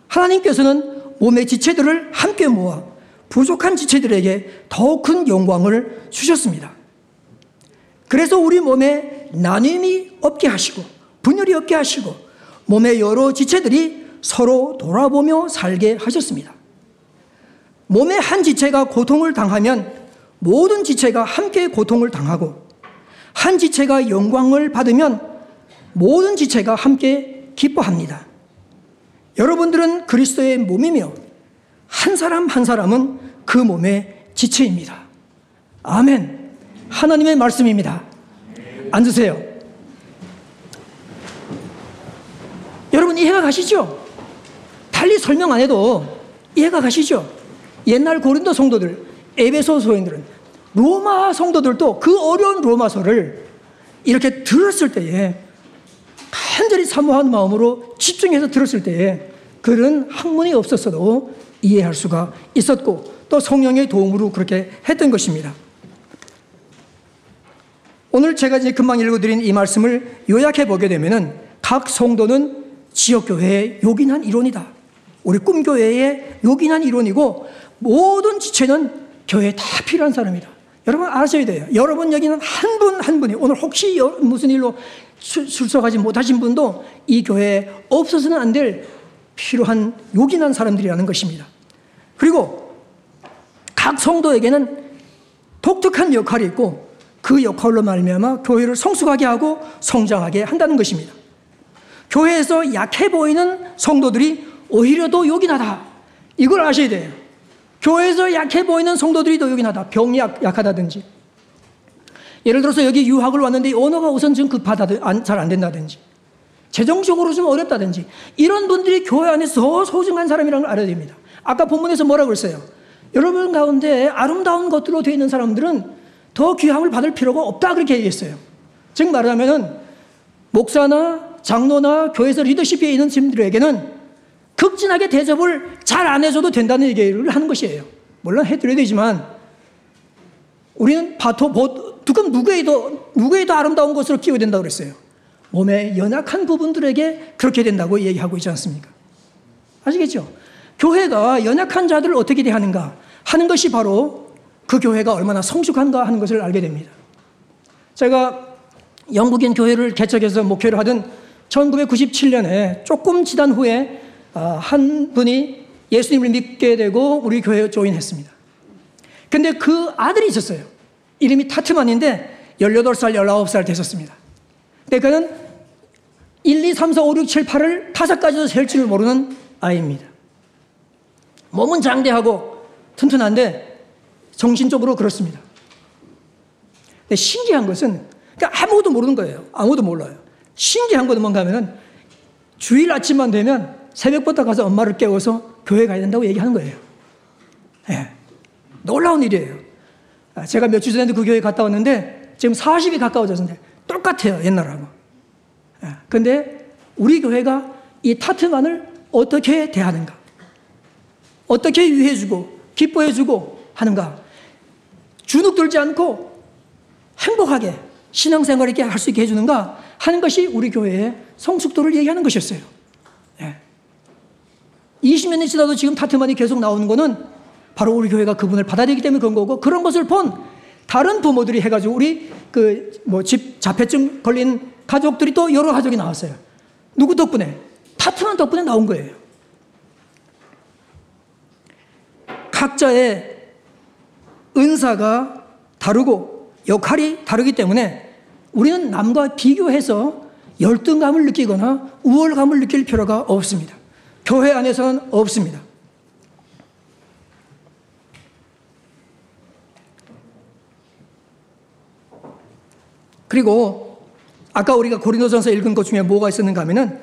하나님께서는 몸의 지체들을 함께 모아 부족한 지체들에게 더 큰 영광을 주셨습니다. 그래서 우리 몸에 나눔이 없게 하시고 분열이 없게 하시고 몸의 여러 지체들이 서로 돌아보며 살게 하셨습니다. 몸의 한 지체가 고통을 당하면 모든 지체가 함께 고통을 당하고 한 지체가 영광을 받으면 모든 지체가 함께 기뻐합니다. 여러분들은 그리스도의 몸이며 한 사람 한 사람은 그 몸의 지체입니다. 아멘. 하나님의 말씀입니다. 앉으세요. 여러분 이해가 가시죠? 달리 설명 안 해도 이해가 가시죠? 옛날 고린도 성도들, 에베소 소인들은 로마 성도들도 그 어려운 로마서를 이렇게 들었을 때에 간절히 사모한 마음으로 집중해서 들었을 때에 그런 학문이 없었어도 이해할 수가 있었고 또 성령의 도움으로 그렇게 했던 것입니다. 오늘 제가 이제 금방 읽어드린 이 말씀을 요약해 보게 되면은 각 성도는 지역교회의 요긴한 이론이다. 우리 꿈교회의 요긴한 이론이고 모든 지체는 교회에 다 필요한 사람이다. 여러분 아셔야 돼요. 여러분 여기는 한 분 한 분이 오늘 혹시 무슨 일로 출 석하지 못하신 분도 이 교회에 없어서는 안 될 필요한 요긴한 사람들이라는 것입니다. 그리고 각 성도에게는 독특한 역할이 있고 그 역할로 말미암아 교회를 성숙하게 하고 성장하게 한다는 것입니다. 교회에서 약해 보이는 성도들이 오히려 더 요긴하다. 이걸 아셔야 돼요. 교회에서 약해 보이는 성도들이 더 요긴하다. 병이 약, 약하다든지. 예를 들어서 여기 유학을 왔는데 언어가 우선 좀 급하다, 잘 안 된다든지. 재정적으로 좀 어렵다든지. 이런 분들이 교회 안에서 더 소중한 사람이라는 걸 알아야 됩니다. 아까 본문에서 뭐라고 했어요? 여러분 가운데 아름다운 것들로 되어 있는 사람들은 더 귀함을 받을 필요가 없다 그렇게 얘기했어요. 즉 말하면은 목사나 장로나 교회에서 리더십에 있는 팀들에게는 극진하게 대접을 잘 안 해줘도 된다는 얘기를 하는 것이에요. 물론 해드려야 되지만 우리는 바토 두금 누구에도 누구에도 아름다운 것으로 키워야 된다고 그랬어요. 몸의 연약한 부분들에게 그렇게 된다고 얘기하고 있지 않습니까? 아시겠죠? 교회가 연약한 자들을 어떻게 대하는가 하는 것이 바로 그 교회가 얼마나 성숙한가 하는 것을 알게 됩니다. 제가 영국인 교회를 개척해서 목회를 하던 1997년에 조금 지난 후에 아, 한 분이 예수님을 믿게 되고 우리 교회에 조인했습니다. 근데 그 아들이 있었어요. 이름이 타트만인데 18살, 19살 됐었습니다. 근데 그는 1, 2, 3, 4, 5, 6, 7, 8을 다섯 가지도 셀 줄 모르는 아이입니다. 몸은 장대하고 튼튼한데 정신적으로 그렇습니다. 근데 신기한 것은 그러니까 아무도 모르는 거예요. 아무도 몰라요. 신기한 것은 뭔가 하면은 주일 아침만 되면 새벽부터 가서 엄마를 깨워서 교회 가야 된다고 얘기하는 거예요. 네. 놀라운 일이에요. 아, 제가 몇 주 전에도 그 교회 갔다 왔는데 지금 40이 가까워졌는데 똑같아요. 옛날하고. 네. 근데 우리 교회가 이 타트만을 어떻게 대하는가? 어떻게 유해주고 기뻐해주고 하는가? 주눅 들지 않고 행복하게 신앙생활 있게 할 수 있게 해주는가 하는 것이 우리 교회의 성숙도를 얘기하는 것이었어요. 예. 20년 이 지나도 지금 타트만이 계속 나오는 거는 바로 우리 교회가 그분을 받아들이기 때문에 그런 거고 그런 것을 본 다른 부모들이 해가지고 우리 그 뭐 집 자폐증 걸린 가족들이 또 여러 가족이 나왔어요. 누구 덕분에? 타트만 덕분에 나온 거예요. 각자의 은사가 다르고 역할이 다르기 때문에 우리는 남과 비교해서 열등감을 느끼거나 우월감을 느낄 필요가 없습니다. 교회 안에서는 없습니다. 그리고 아까 우리가 고린도전서 읽은 것 중에 뭐가 있었는가 하면은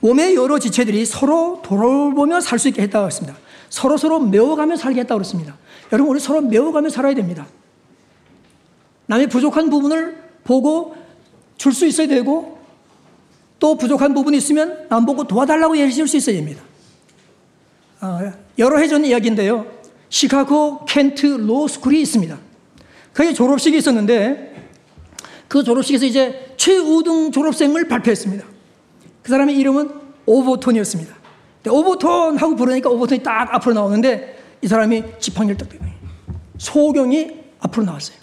몸의 여러 지체들이 서로 돌아보며 살 수 있게 했다고 했습니다. 서로 서로 메워가며 살게 했다고 그랬습니다. 여러분, 우리 서로 메워가며 살아야 됩니다. 남의 부족한 부분을 보고 줄 수 있어야 되고 또 부족한 부분이 있으면 안 보고 도와달라고 예를 들수 있어야 됩니다. 아, 여러 해 전 이야기인데요. 시카고 켄트 로스쿨이 있습니다. 거기 졸업식이 있었는데 그 졸업식에서 이제 최우등 졸업생을 발표했습니다. 그 사람의 이름은 오버톤이었습니다. 오버톤 하고 부르니까 오버톤이 딱 앞으로 나오는데 이 사람이 지팡이를 딱 들고 소경이 앞으로 나왔어요.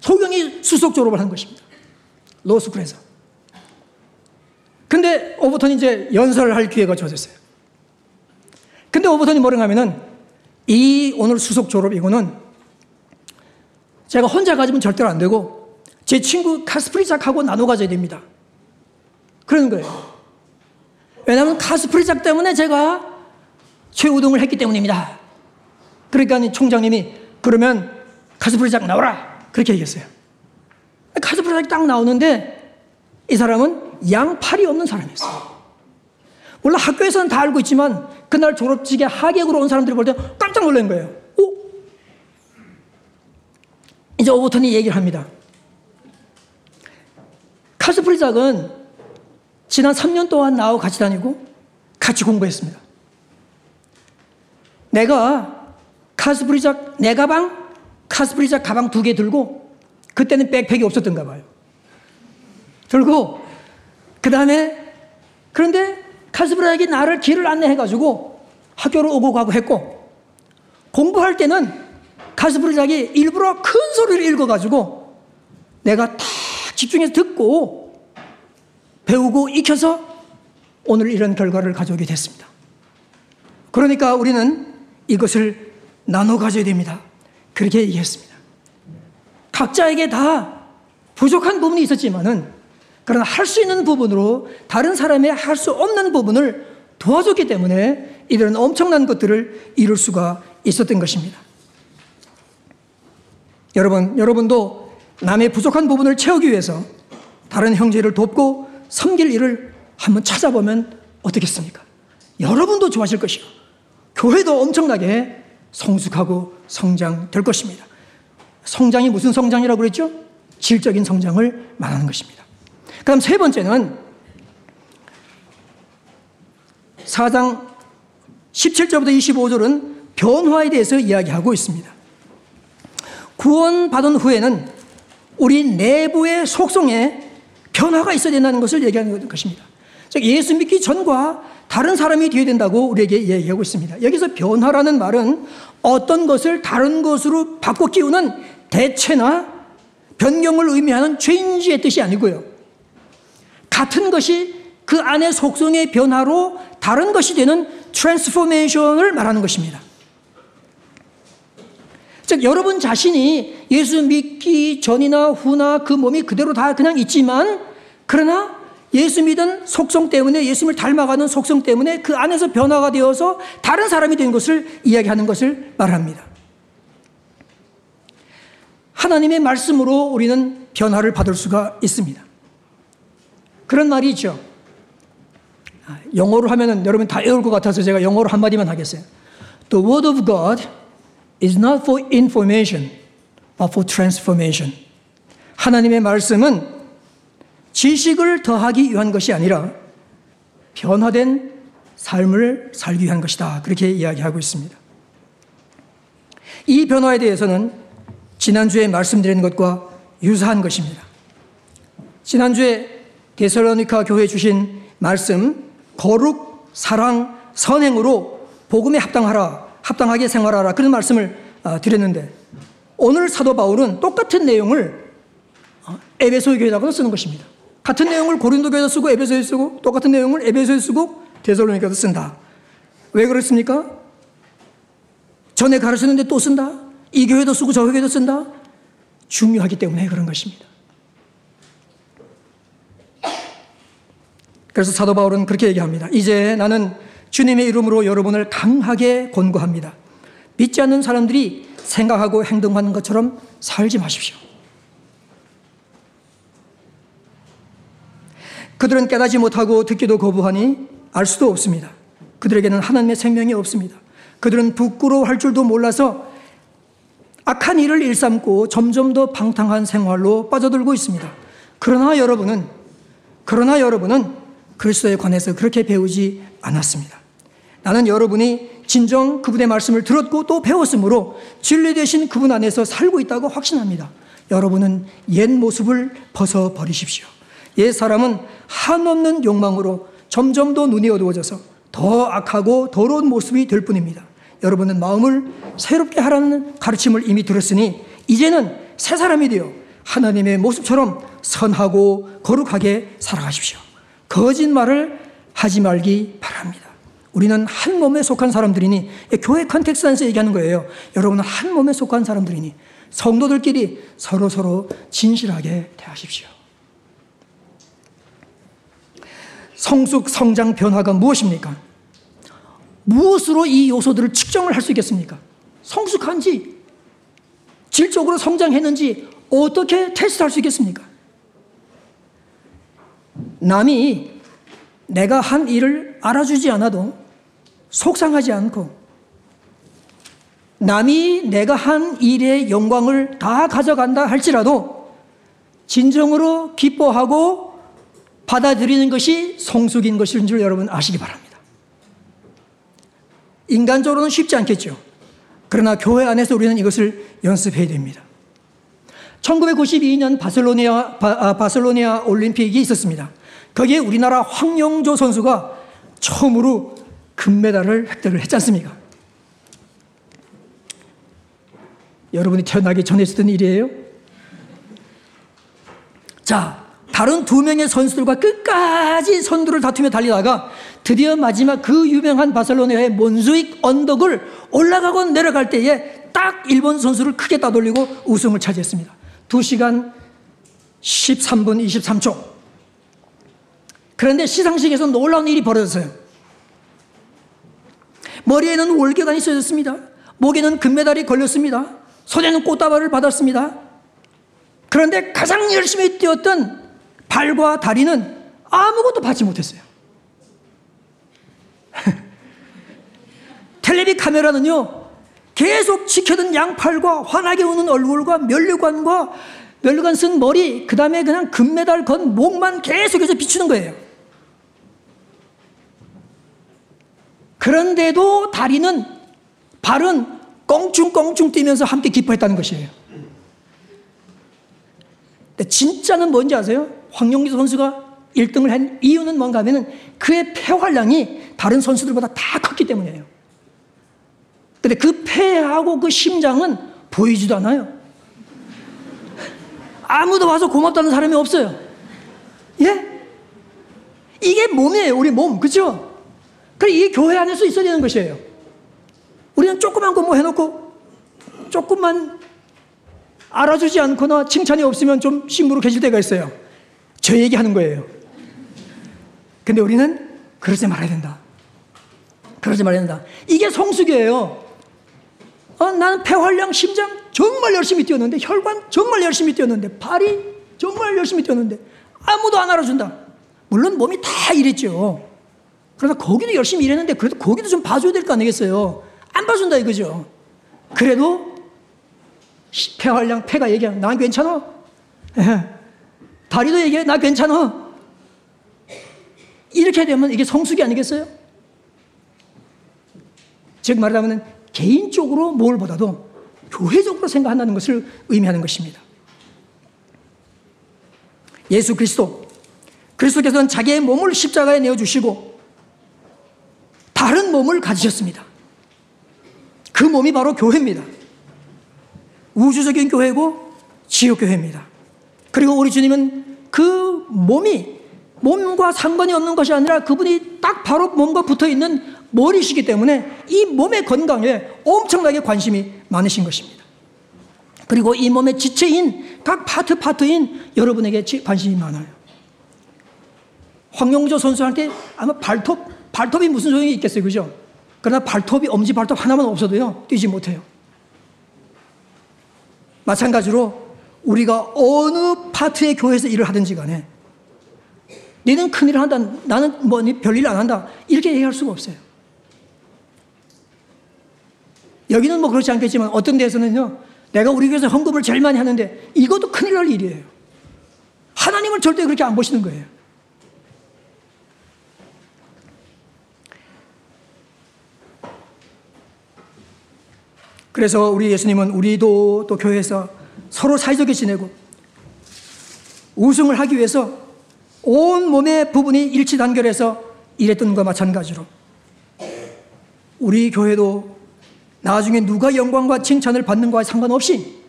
소경이 수석 졸업을 한 것입니다. 로스쿨에서. 근데 오버톤이 이제 연설을 할 기회가 주어졌어요. 근데 오버톤이 뭐라 하면은 이 오늘 수석 졸업이고는 제가 혼자 가지면 절대로 안 되고 제 친구 카스프리작하고 나눠 가져야 됩니다. 그러는 거예요. 왜냐하면 카스프리작 때문에 제가 최우등을 했기 때문입니다. 그러니까 총장님이 그러면 카스프리작 나오라 그렇게 얘기했어요. 카스프리작 딱 나오는데 이 사람은 양팔이 없는 사람이었어요. 물론 학교에서는 다 알고 있지만 그날 졸업식에 하객으로 온 사람들이 볼 때 깜짝 놀란 거예요. 이제 오버턴이 얘기를 합니다. 카스프리작은 지난 3년 동안 나하고 같이 다니고 같이 공부했습니다. 내가 카스프리작 내 가방, 카스프리작 가방 두 개 들고 그때는 백팩이 없었던가 봐요. 들고 그 다음에 그런데 카스프리작이 나를 길을 안내해가지고 학교를 오고 가고 했고 공부할 때는 가스브르작이 일부러 큰 소리를 읽어가지고 내가 다 집중해서 듣고 배우고 익혀서 오늘 이런 결과를 가져오게 됐습니다. 그러니까 우리는 이것을 나눠 가져야 됩니다. 그렇게 얘기했습니다. 각자에게 다 부족한 부분이 있었지만은 그러나 할 수 있는 부분으로 다른 사람의 할 수 없는 부분을 도와줬기 때문에 이들은 엄청난 것들을 이룰 수가 있었던 것입니다. 여러분, 여러분도 남의 부족한 부분을 채우기 위해서 다른 형제를 돕고 섬길 일을 한번 찾아보면 어떻겠습니까? 여러분도 좋아하실 것이고, 교회도 엄청나게 성숙하고 성장될 것입니다. 성장이 무슨 성장이라고 그랬죠? 질적인 성장을 말하는 것입니다. 그럼 세 번째는 4장 17절부터 25절은 변화에 대해서 이야기하고 있습니다. 구원받은 후에는 우리 내부의 속성에 변화가 있어야 된다는 것을 얘기하는 것입니다. 즉, 예수 믿기 전과 다른 사람이 되어야 된다고 우리에게 얘기하고 있습니다. 여기서 변화라는 말은 어떤 것을 다른 것으로 바꿔 끼우는 대체나 변경을 의미하는 change의 뜻이 아니고요. 같은 것이 그 안의 속성의 변화로 다른 것이 되는 transformation을 말하는 것입니다. 즉, 여러분 자신이 예수 믿기 전이나 후나 그 몸이 그대로 다 그냥 있지만, 그러나 예수 믿은 속성 때문에 예수님을 닮아가는 속성 때문에 그 안에서 변화가 되어서 다른 사람이 된 것을 이야기하는 것을 말합니다. 하나님의 말씀으로 우리는 변화를 받을 수가 있습니다. 그런 말이 있죠. 아, 영어로 하면은 여러분 다 외울 것 같아서 제가 영어로 한마디만 하겠어요. The word of God is not for information, but for transformation. 하나님의 말씀은 지식을 더하기 위한 것이 아니라 변화된 삶을 살기 위한 것이다. 그렇게 이야기하고 있습니다. 이 변화에 대해서는 지난주에 말씀드린 것과 유사한 것입니다. 지난주에 데살로니카 교회 주신 말씀, 거룩, 사랑, 선행으로 복음에 합당하라. 합당하게 생활하라 그런 말씀을 아, 드렸는데 오늘 사도 바울은 똑같은 내용을 어, 에베소 교회에다가 쓰는 것입니다. 같은 내용을 고린도 교회에 쓰고 에베소에 쓰고 똑같은 내용을 에베소에 쓰고 데살로니카에 쓴다. 왜 그렇습니까? 전에 가르쳤는데 또 쓴다. 이 교회도 쓰고 저 교회도 쓴다. 중요하기 때문에 그런 것입니다. 그래서 사도 바울은 그렇게 얘기합니다. 이제 나는 주님의 이름으로 여러분을 강하게 권고합니다. 믿지 않는 사람들이 생각하고 행동하는 것처럼 살지 마십시오. 그들은 깨닫지 못하고 듣기도 거부하니 알 수도 없습니다. 그들에게는 하나님의 생명이 없습니다. 그들은 부끄러워할 줄도 몰라서 악한 일을 일삼고 점점 더 방탕한 생활로 빠져들고 있습니다. 그러나 여러분은 그러나 여러분은 그리스도에 관해서 그렇게 배우지 않았습니다. 나는 여러분이 진정 그분의 말씀을 들었고 또 배웠으므로 진리 되신 그분 안에서 살고 있다고 확신합니다. 여러분은 옛 모습을 벗어버리십시오. 옛 사람은 한없는 욕망으로 점점 더 눈이 어두워져서 더 악하고 더러운 모습이 될 뿐입니다. 여러분은 마음을 새롭게 하라는 가르침을 이미 들었으니 이제는 새 사람이 되어 하나님의 모습처럼 선하고 거룩하게 살아가십시오. 거짓말을 하지 말기 바랍니다. 우리는 한 몸에 속한 사람들이니 교회 context 안에서 얘기하는 거예요. 여러분은 한 몸에 속한 사람들이니 성도들끼리 서로 서로 진실하게 대하십시오. 성숙 성장 변화가 무엇입니까? 무엇으로 이 요소들을 측정을 할 수 있겠습니까? 성숙한지 질적으로 성장했는지 어떻게 테스트할 수 있겠습니까? 남이 내가 한 일을 알아주지 않아도 속상하지 않고 남이 내가 한 일의 영광을 다 가져간다 할지라도 진정으로 기뻐하고 받아들이는 것이 성숙인 것인 줄 여러분 아시기 바랍니다. 인간적으로는 쉽지 않겠죠. 그러나 교회 안에서 우리는 이것을 연습해야 됩니다. 1992년 바셀로니아, 바, 아, 셀로니아 올림픽이 있었습니다. 거기에 우리나라 황영조 선수가 처음으로 금메달을 획득을 했지 않습니까? 여러분이 태어나기 전에 있었던 일이에요? 자, 다른 두 명의 선수들과 끝까지 선두를 다투며 달리다가 드디어 마지막 그 유명한 바셀로나의 몬수익 언덕을 올라가고 내려갈 때에 딱 일본 선수를 크게 따돌리고 우승을 차지했습니다. 2시간 13분 23초. 그런데 시상식에서 놀라운 일이 벌어졌어요. 머리에는 월계관이 써졌습니다. 목에는 금메달이 걸렸습니다. 손에는 꽃다발을 받았습니다. 그런데 가장 열심히 뛰었던 발과 다리는 아무것도 받지 못했어요. 텔레비 카메라는요, 계속 지켜둔 양팔과 환하게 우는 얼굴과 면류관과 면류관 쓴 머리, 그 다음에 그냥 금메달 건 목만 계속해서 비추는 거예요. 그런데도 다리는, 발은 껑충껑충 뛰면서 함께 기뻐했다는 것이에요. 근데 진짜는 뭔지 아세요? 황용기 선수가 1등을 한 이유는 뭔가 하면은 그의 폐활량이 다른 선수들보다 다 컸기 때문이에요. 근데 그 폐하고 그 심장은 보이지도 않아요. 아무도 와서 고맙다는 사람이 없어요. 예? 이게 몸이에요, 우리 몸. 그죠? 그래, 이게 교회 안에서 있어야 되는 것이에요. 우리는 조그만 거 뭐 해놓고, 조금만 알아주지 않거나 칭찬이 없으면 좀 심부로 계실 때가 있어요. 저 얘기하는 거예요. 근데 우리는 그러지 말아야 된다. 그러지 말아야 된다. 이게 성숙이에요. 어, 나는 폐활량, 심장 정말 열심히 뛰었는데, 혈관 정말 열심히 뛰었는데, 발이 정말 열심히 뛰었는데, 아무도 안 알아준다. 물론 몸이 다 이랬죠. 그러나 거기도 열심히 일했는데, 그래도 거기도 좀 봐줘야 될 거 아니겠어요? 안 봐준다 이거죠. 그래도 폐활량, 폐가 얘기하면, 난 괜찮아. 다리도 얘기해, 나 괜찮아. 이렇게 되면 이게 성숙이 아니겠어요? 즉 말하자면 개인적으로 뭘보다도 교회적으로 생각한다는 것을 의미하는 것입니다. 예수 그리스도, 그리스도께서는 자기의 몸을 십자가에 내어주시고 다른 몸을 가지셨습니다. 그 몸이 바로 교회입니다. 우주적인 교회고 지역교회입니다. 그리고 우리 주님은 그 몸이 몸과 상관이 없는 것이 아니라 그분이 딱 바로 몸과 붙어 있는 머리시기 때문에 이 몸의 건강에 엄청나게 관심이 많으신 것입니다. 그리고 이 몸의 지체인 각 파트 파트인 여러분에게 관심이 많아요. 황용조 선수한테 아마 발톱, 발톱이 무슨 소용이 있겠어요. 그죠? 그러나 발톱이, 엄지 발톱 하나만 없어도요, 뛰지 못해요. 마찬가지로 우리가 어느 파트의 교회에서 일을 하든지 간에 너는 큰 일을 한다. 나는 뭐 별일 안 한다. 이렇게 얘기할 수가 없어요. 여기는 뭐 그렇지 않겠지만 어떤 데서는요, 내가 우리 교회에서 헌금을 제일 많이 하는데 이것도 큰일 날 일이에요. 하나님을 절대 그렇게 안 보시는 거예요. 그래서 우리 예수님은 우리도 또 교회에서 서로 사이좋게 지내고 우승을 하기 위해서 온 몸의 부분이 일치 단결해서 일했던 것과 마찬가지로 우리 교회도 나중에 누가 영광과 칭찬을 받는 것과 상관없이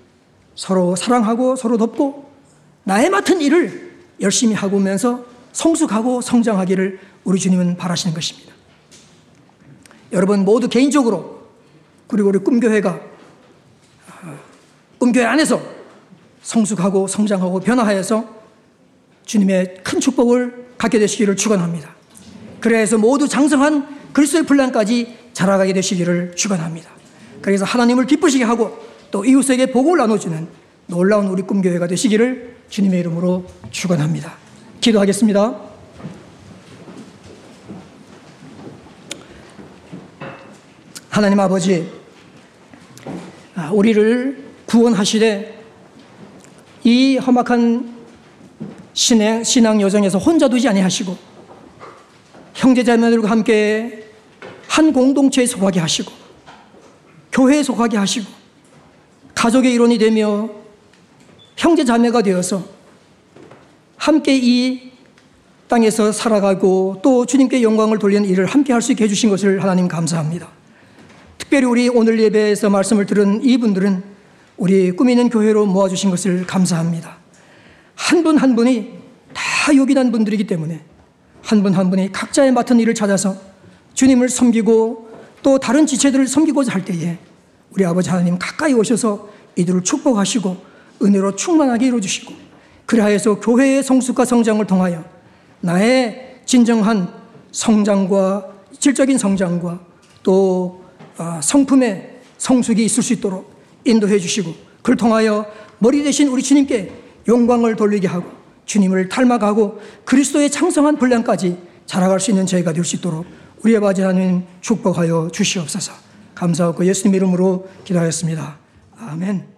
서로 사랑하고 서로 돕고 나의 맡은 일을 열심히 하고면서 성숙하고 성장하기를 우리 주님은 바라시는 것입니다. 여러분 모두 개인적으로 그리고 우리 꿈교회가 꿈교회 안에서 성숙하고 성장하고 변화하여서 주님의 큰 축복을 갖게 되시기를 축원합니다. 그래서 모두 장성한 그리스도의 분량까지 자라가게 되시기를 축원합니다. 그래서 하나님을 기쁘시게 하고 또 이웃에게 복을 나눠주는 놀라운 우리 꿈교회가 되시기를 주님의 이름으로 축원합니다. 기도하겠습니다. 하나님 아버지, 아, 우리를 구원하시되 이 험악한 신앙, 신앙 여정에서 혼자 두지 아니하시고 형제자매들과 함께 한 공동체에 속하게 하시고 교회에 속하게 하시고 가족의 일원이 되며 형제자매가 되어서 함께 이 땅에서 살아가고 또 주님께 영광을 돌리는 일을 함께 할 수 있게 해주신 것을 하나님 감사합니다. 특별히 우리 오늘 예배에서 말씀을 들은 이분들은 우리 꾸미는 교회로 모아주신 것을 감사합니다. 한 분한 한 분이 다 요긴한 분들이기 때문에 한 분한 한 분이 각자의 맡은 일을 찾아서 주님을 섬기고 또 다른 지체들을 섬기고자 할 때에 우리 아버지 하나님 가까이 오셔서 이들을 축복하시고 은혜로 충만하게 이루어주시고 그리하여서 교회의 성숙과 성장을 통하여 나의 진정한 성장과 질적인 성장과 또 아, 성품의 성숙이 있을 수 있도록 인도해 주시고 그를 통하여 머리 대신 우리 주님께 영광을 돌리게 하고 주님을 닮아가고 그리스도의 창성한 분량까지 자라갈 수 있는 저희가 될 수 있도록 우리 아버지 하나님 축복하여 주시옵소서. 감사하고 예수님 이름으로 기도하였습니다. 아멘.